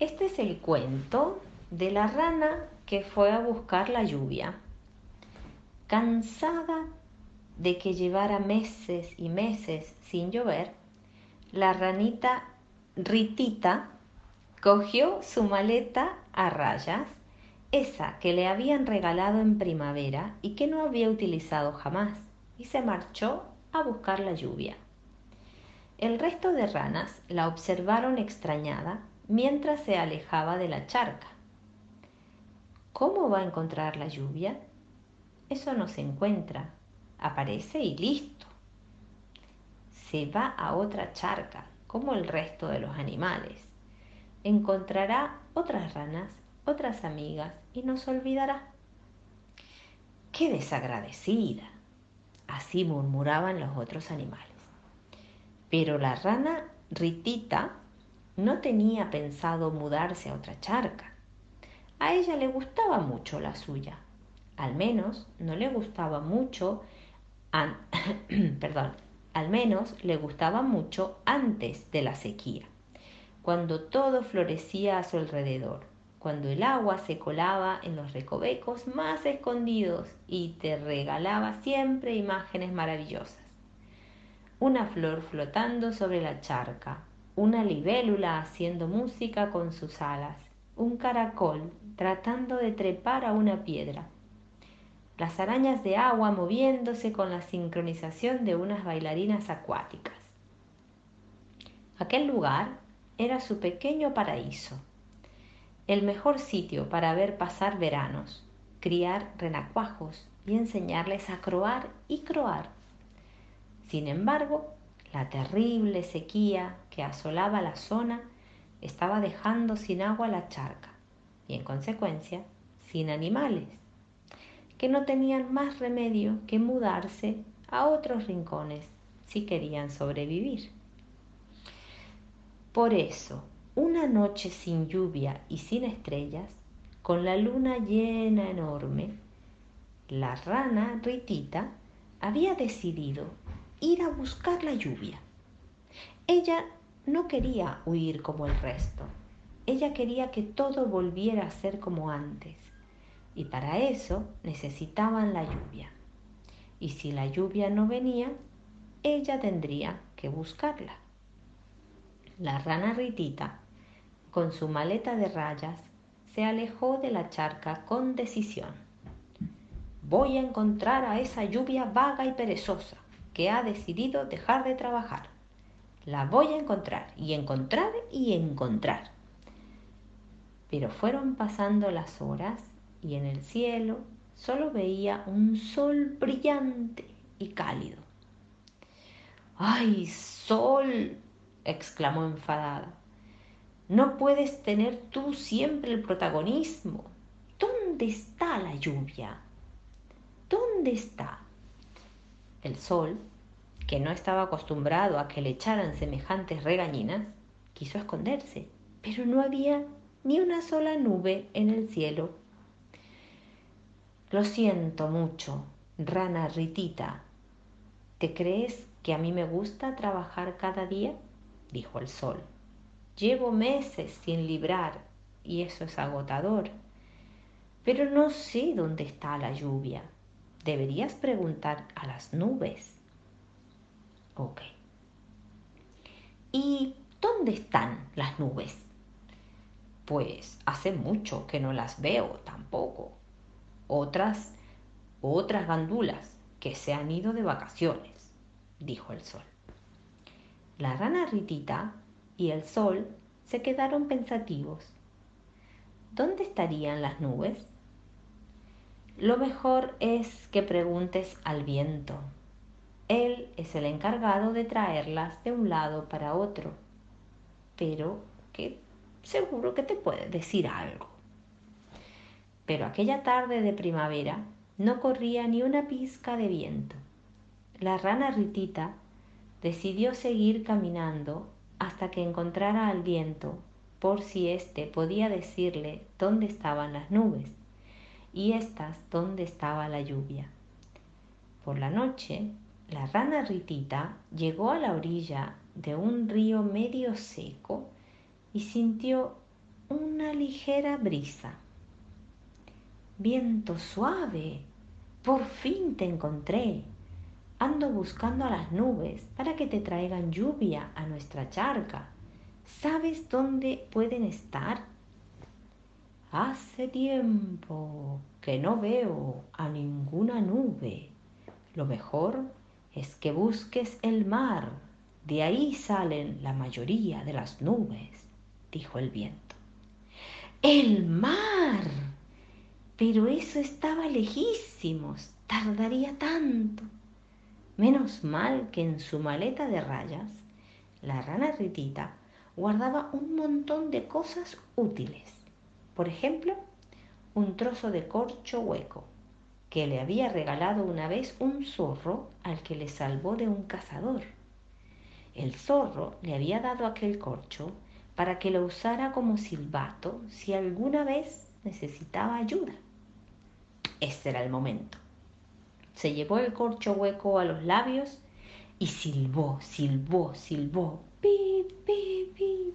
Este es el cuento de la rana que fue a buscar la lluvia. Cansada de que llevara meses y meses sin llover, la ranita Ritita cogió su maleta a rayas, esa que le habían regalado en primavera y que no había utilizado jamás, y se marchó a buscar la lluvia. El resto de ranas la observaron extrañada mientras se alejaba de la charca. ¿Cómo va a encontrar la lluvia? Eso no se encuentra. Aparece y listo. Se va a otra charca, como el resto de los animales. Encontrará otras ranas, otras amigas y nos olvidará. ¡Qué desagradecida! Así murmuraban los otros animales. Pero la rana Ritita no tenía pensado mudarse a otra charca. A ella le gustaba mucho la suya. Al menos no le gustaba mucho, perdón, al menos le gustaba mucho antes de la sequía, cuando todo florecía a su alrededor, cuando el agua se colaba en los recovecos más escondidos y te regalaba siempre imágenes maravillosas una flor flotando sobre la charca, una libélula haciendo música con sus alas, un caracol tratando de trepar a una piedra, las arañas de agua moviéndose con la sincronización de unas bailarinas acuáticas. Aquel lugar era su pequeño paraíso, el mejor sitio para ver pasar veranos, criar renacuajos y enseñarles a croar y croar sin embargo, la terrible sequía asolaba la zona estaba dejando sin agua la charca y en consecuencia sin animales, que no tenían más remedio que mudarse a otros rincones si querían sobrevivir. Por eso, una noche sin lluvia y sin estrellas, con la luna llena enorme, la rana Ritita había decidido ir a buscar la lluvia. Ella no quería huir como el resto. Ella quería que todo volviera a ser como antes. Y para eso necesitaban la lluvia. Y si la lluvia no venía, ella tendría que buscarla. La rana Ritita, con su maleta de rayas, se alejó de la charca con decisión. Voy a encontrar a esa lluvia vaga y perezosa que ha decidido dejar de trabajar. La voy a encontrar y encontrar y encontrar. Pero fueron pasando las horas y en el cielo solo veía un sol brillante y cálido. ¡Ay, sol! exclamó enfadada. No puedes tener tú siempre el protagonismo. ¿Dónde está la lluvia? ¿Dónde está? El sol, que no estaba acostumbrado a que le echaran semejantes regañinas, quiso esconderse, pero no había ni una sola nube en el cielo. Lo siento mucho, rana Ritita. ¿Te crees que a mí me gusta trabajar cada día? dijo el sol. Llevo meses sin librar y eso es agotador. Pero no sé dónde está la lluvia deberías preguntar a las nubes. ¿Y dónde están las nubes? Pues hace mucho que no las veo tampoco. Otras, otras gandulas que se han ido de vacaciones, dijo el sol. La rana Ritita y el sol se quedaron pensativos. ¿Dónde estarían las nubes? lo mejor es que preguntes al viento. Él es el encargado de traerlas de un lado para otro, pero que seguro que te puede decir algo. Pero aquella tarde de primavera no corría ni una pizca de viento. La rana Ritita decidió seguir caminando hasta que encontrara al viento por si éste podía decirle dónde estaban las nubes y estas dónde estaba la lluvia. Por la noche, la rana Ritita llegó a la orilla de un río medio seco y sintió una ligera brisa. Viento suave, por fin te encontré. Ando buscando a las nubes para que te traigan lluvia a nuestra charca. ¿Sabes dónde pueden estar? Hace tiempo que no veo a ninguna nube. Lo mejor es que busques el mar. De ahí salen la mayoría de las nubes, dijo el viento. ¡El mar! Pero eso estaba lejísimos, tardaría tanto. Menos mal que en su maleta de rayas, la rana Ritita guardaba un montón de cosas útiles. Por ejemplo, un trozo de corcho hueco que le había regalado una vez un zorro al que le salvó de un cazador. El zorro le había dado aquel corcho para que lo usara como silbato si alguna vez necesitaba ayuda. Este era el momento. Se llevó el corcho hueco a los labios y silbó, silbó, silbó, pi, pi, pi.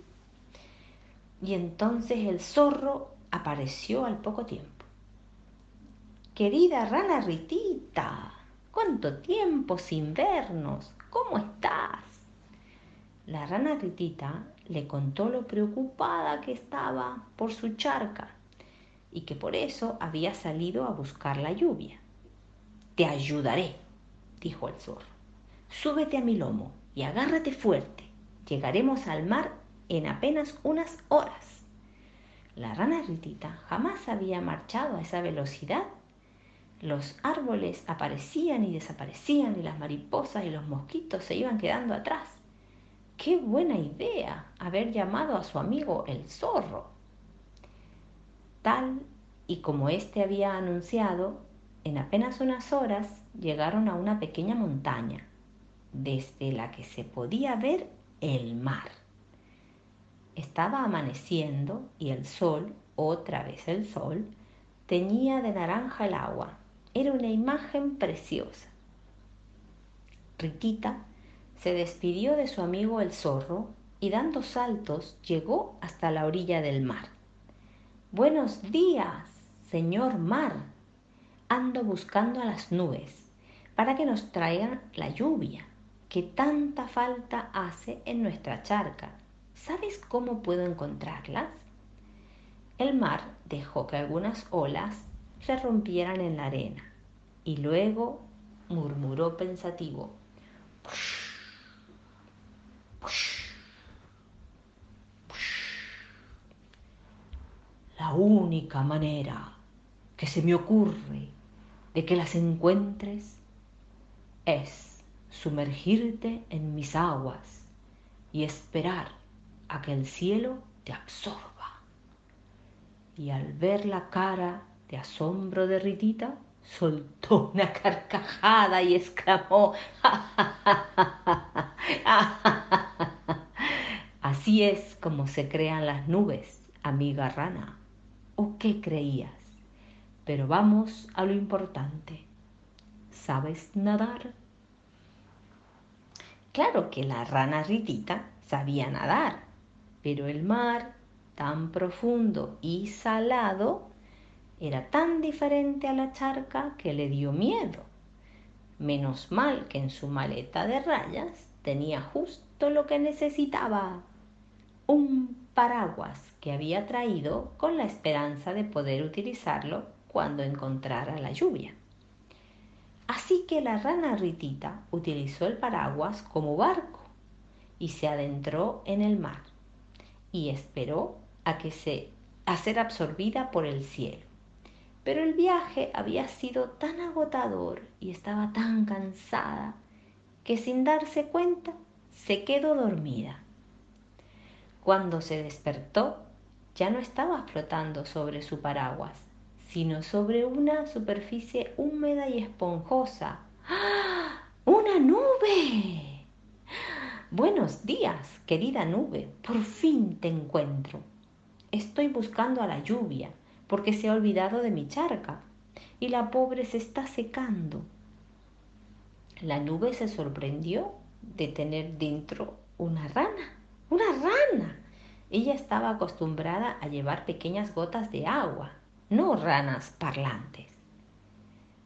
Y entonces el zorro apareció al poco tiempo. Querida rana Ritita, ¿cuánto tiempo sin vernos? ¿Cómo estás? La rana Ritita le contó lo preocupada que estaba por su charca y que por eso había salido a buscar la lluvia. Te ayudaré, dijo el zorro. Súbete a mi lomo y agárrate fuerte. Llegaremos al mar en apenas unas horas. La rana Ritita jamás había marchado a esa velocidad. Los árboles aparecían y desaparecían y las mariposas y los mosquitos se iban quedando atrás. Qué buena idea haber llamado a su amigo el zorro tal y como éste había anunciado, en apenas unas horas llegaron a una pequeña montaña, desde la que se podía ver el mar. Estaba amaneciendo y el sol, otra vez el sol, teñía de naranja el agua. Era una imagen preciosa. Riquita se despidió de su amigo el zorro y dando saltos llegó hasta la orilla del mar. Buenos días, señor mar. Ando buscando a las nubes para que nos traigan la lluvia que tanta falta hace en nuestra charca. ¿Sabes cómo puedo encontrarlas? El mar dejó que algunas olas se rompieran en la arena y luego murmuró pensativo. La única manera que se me ocurre de que las encuentres es sumergirte en mis aguas y esperar a que el cielo te absorba. Y al ver la cara de asombro de Ritita, soltó una carcajada y exclamó, Así es como se crean las nubes, amiga rana o qué creías. Pero vamos a lo importante. ¿Sabes nadar? Claro que la rana Ritita sabía nadar, pero el mar, tan profundo y salado, era tan diferente a la charca que le dio miedo. Menos mal que en su maleta de rayas tenía justo lo que necesitaba, un paraguas que había traído con la esperanza de poder utilizarlo cuando encontrara la lluvia. Así que la rana Ritita utilizó el paraguas como barco y se adentró en el mar y esperó a que se a ser absorbida por el cielo. Pero el viaje había sido tan agotador y estaba tan cansada que sin darse cuenta se quedó dormida. Cuando se despertó, ya no estaba flotando sobre su paraguas, sino sobre una superficie húmeda y esponjosa. ¡Ah! ¡Una nube! Buenos días, querida nube, por fin te encuentro. Estoy buscando a la lluvia, porque se ha olvidado de mi charca, y la pobre se está secando. La nube se sorprendió de tener dentro una rana, una rana, ella estaba acostumbrada a llevar pequeñas gotas de agua, no ranas parlantes.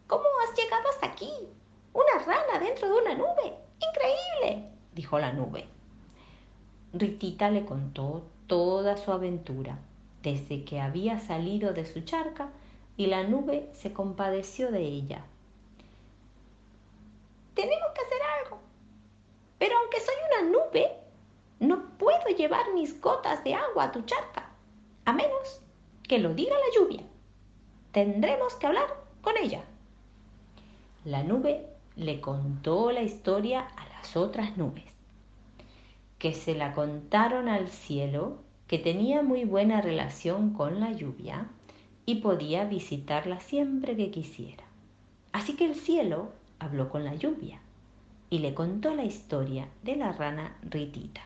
¿Cómo has llegado hasta aquí? Una rana dentro de una nube. Increíble, dijo la nube. Ritita le contó toda su aventura, desde que había salido de su charca y la nube se compadeció de ella. Tenemos que hacer algo. Pero aunque soy una nube, no puedo llevar mis gotas de agua a tu charca, a menos que lo diga la lluvia. Tendremos que hablar con ella. La nube le contó la historia a las otras nubes, que se la contaron al cielo, que tenía muy buena relación con la lluvia y podía visitarla siempre que quisiera. Así que el cielo habló con la lluvia y le contó la historia de la rana Ritita.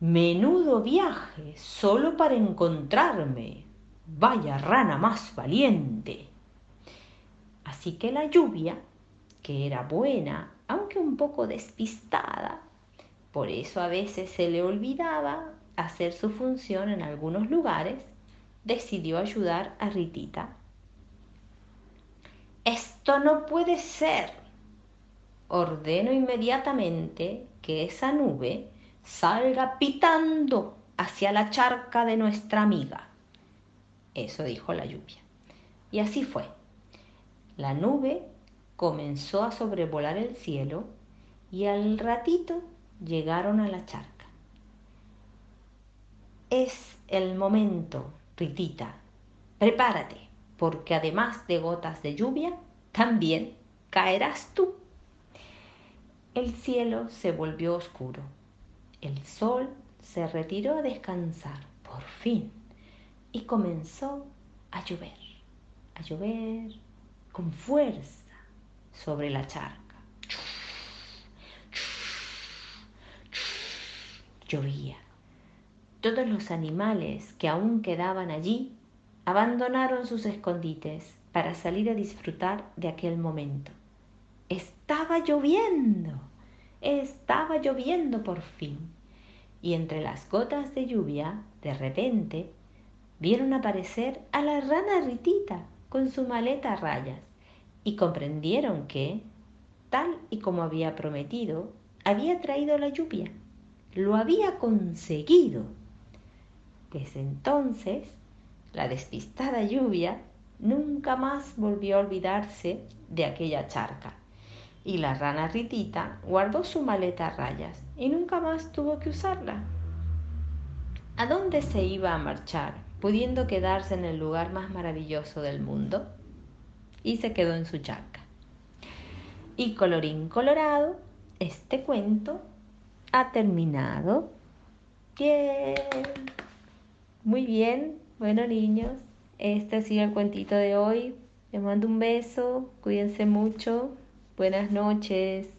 Menudo viaje solo para encontrarme. Vaya rana más valiente. Así que la lluvia, que era buena, aunque un poco despistada, por eso a veces se le olvidaba hacer su función en algunos lugares, decidió ayudar a Ritita. Esto no puede ser. Ordeno inmediatamente que esa nube salga pitando hacia la charca de nuestra amiga. Eso dijo la lluvia. Y así fue. La nube comenzó a sobrevolar el cielo y al ratito llegaron a la charca. Es el momento, Ritita. Prepárate, porque además de gotas de lluvia, también caerás tú. El cielo se volvió oscuro el sol se retiró a descansar, por fin, y comenzó a llover, a llover con fuerza sobre la charca. Llovía. Todos los animales que aún quedaban allí abandonaron sus escondites para salir a disfrutar de aquel momento. Estaba lloviendo, estaba lloviendo por fin y entre las gotas de lluvia, de repente, vieron aparecer a la rana Ritita con su maleta a rayas y comprendieron que, tal y como había prometido, había traído la lluvia. Lo había conseguido. Desde entonces, la despistada lluvia nunca más volvió a olvidarse de aquella charca y la rana Ritita guardó su maleta a rayas y nunca más tuvo que usarla. ¿A dónde se iba a marchar, pudiendo quedarse en el lugar más maravilloso del mundo? Y se quedó en su charca. Y colorín colorado, este cuento ha terminado. Bien. Muy bien. Bueno, niños, este ha sido el cuentito de hoy. Les mando un beso. Cuídense mucho. Buenas noches.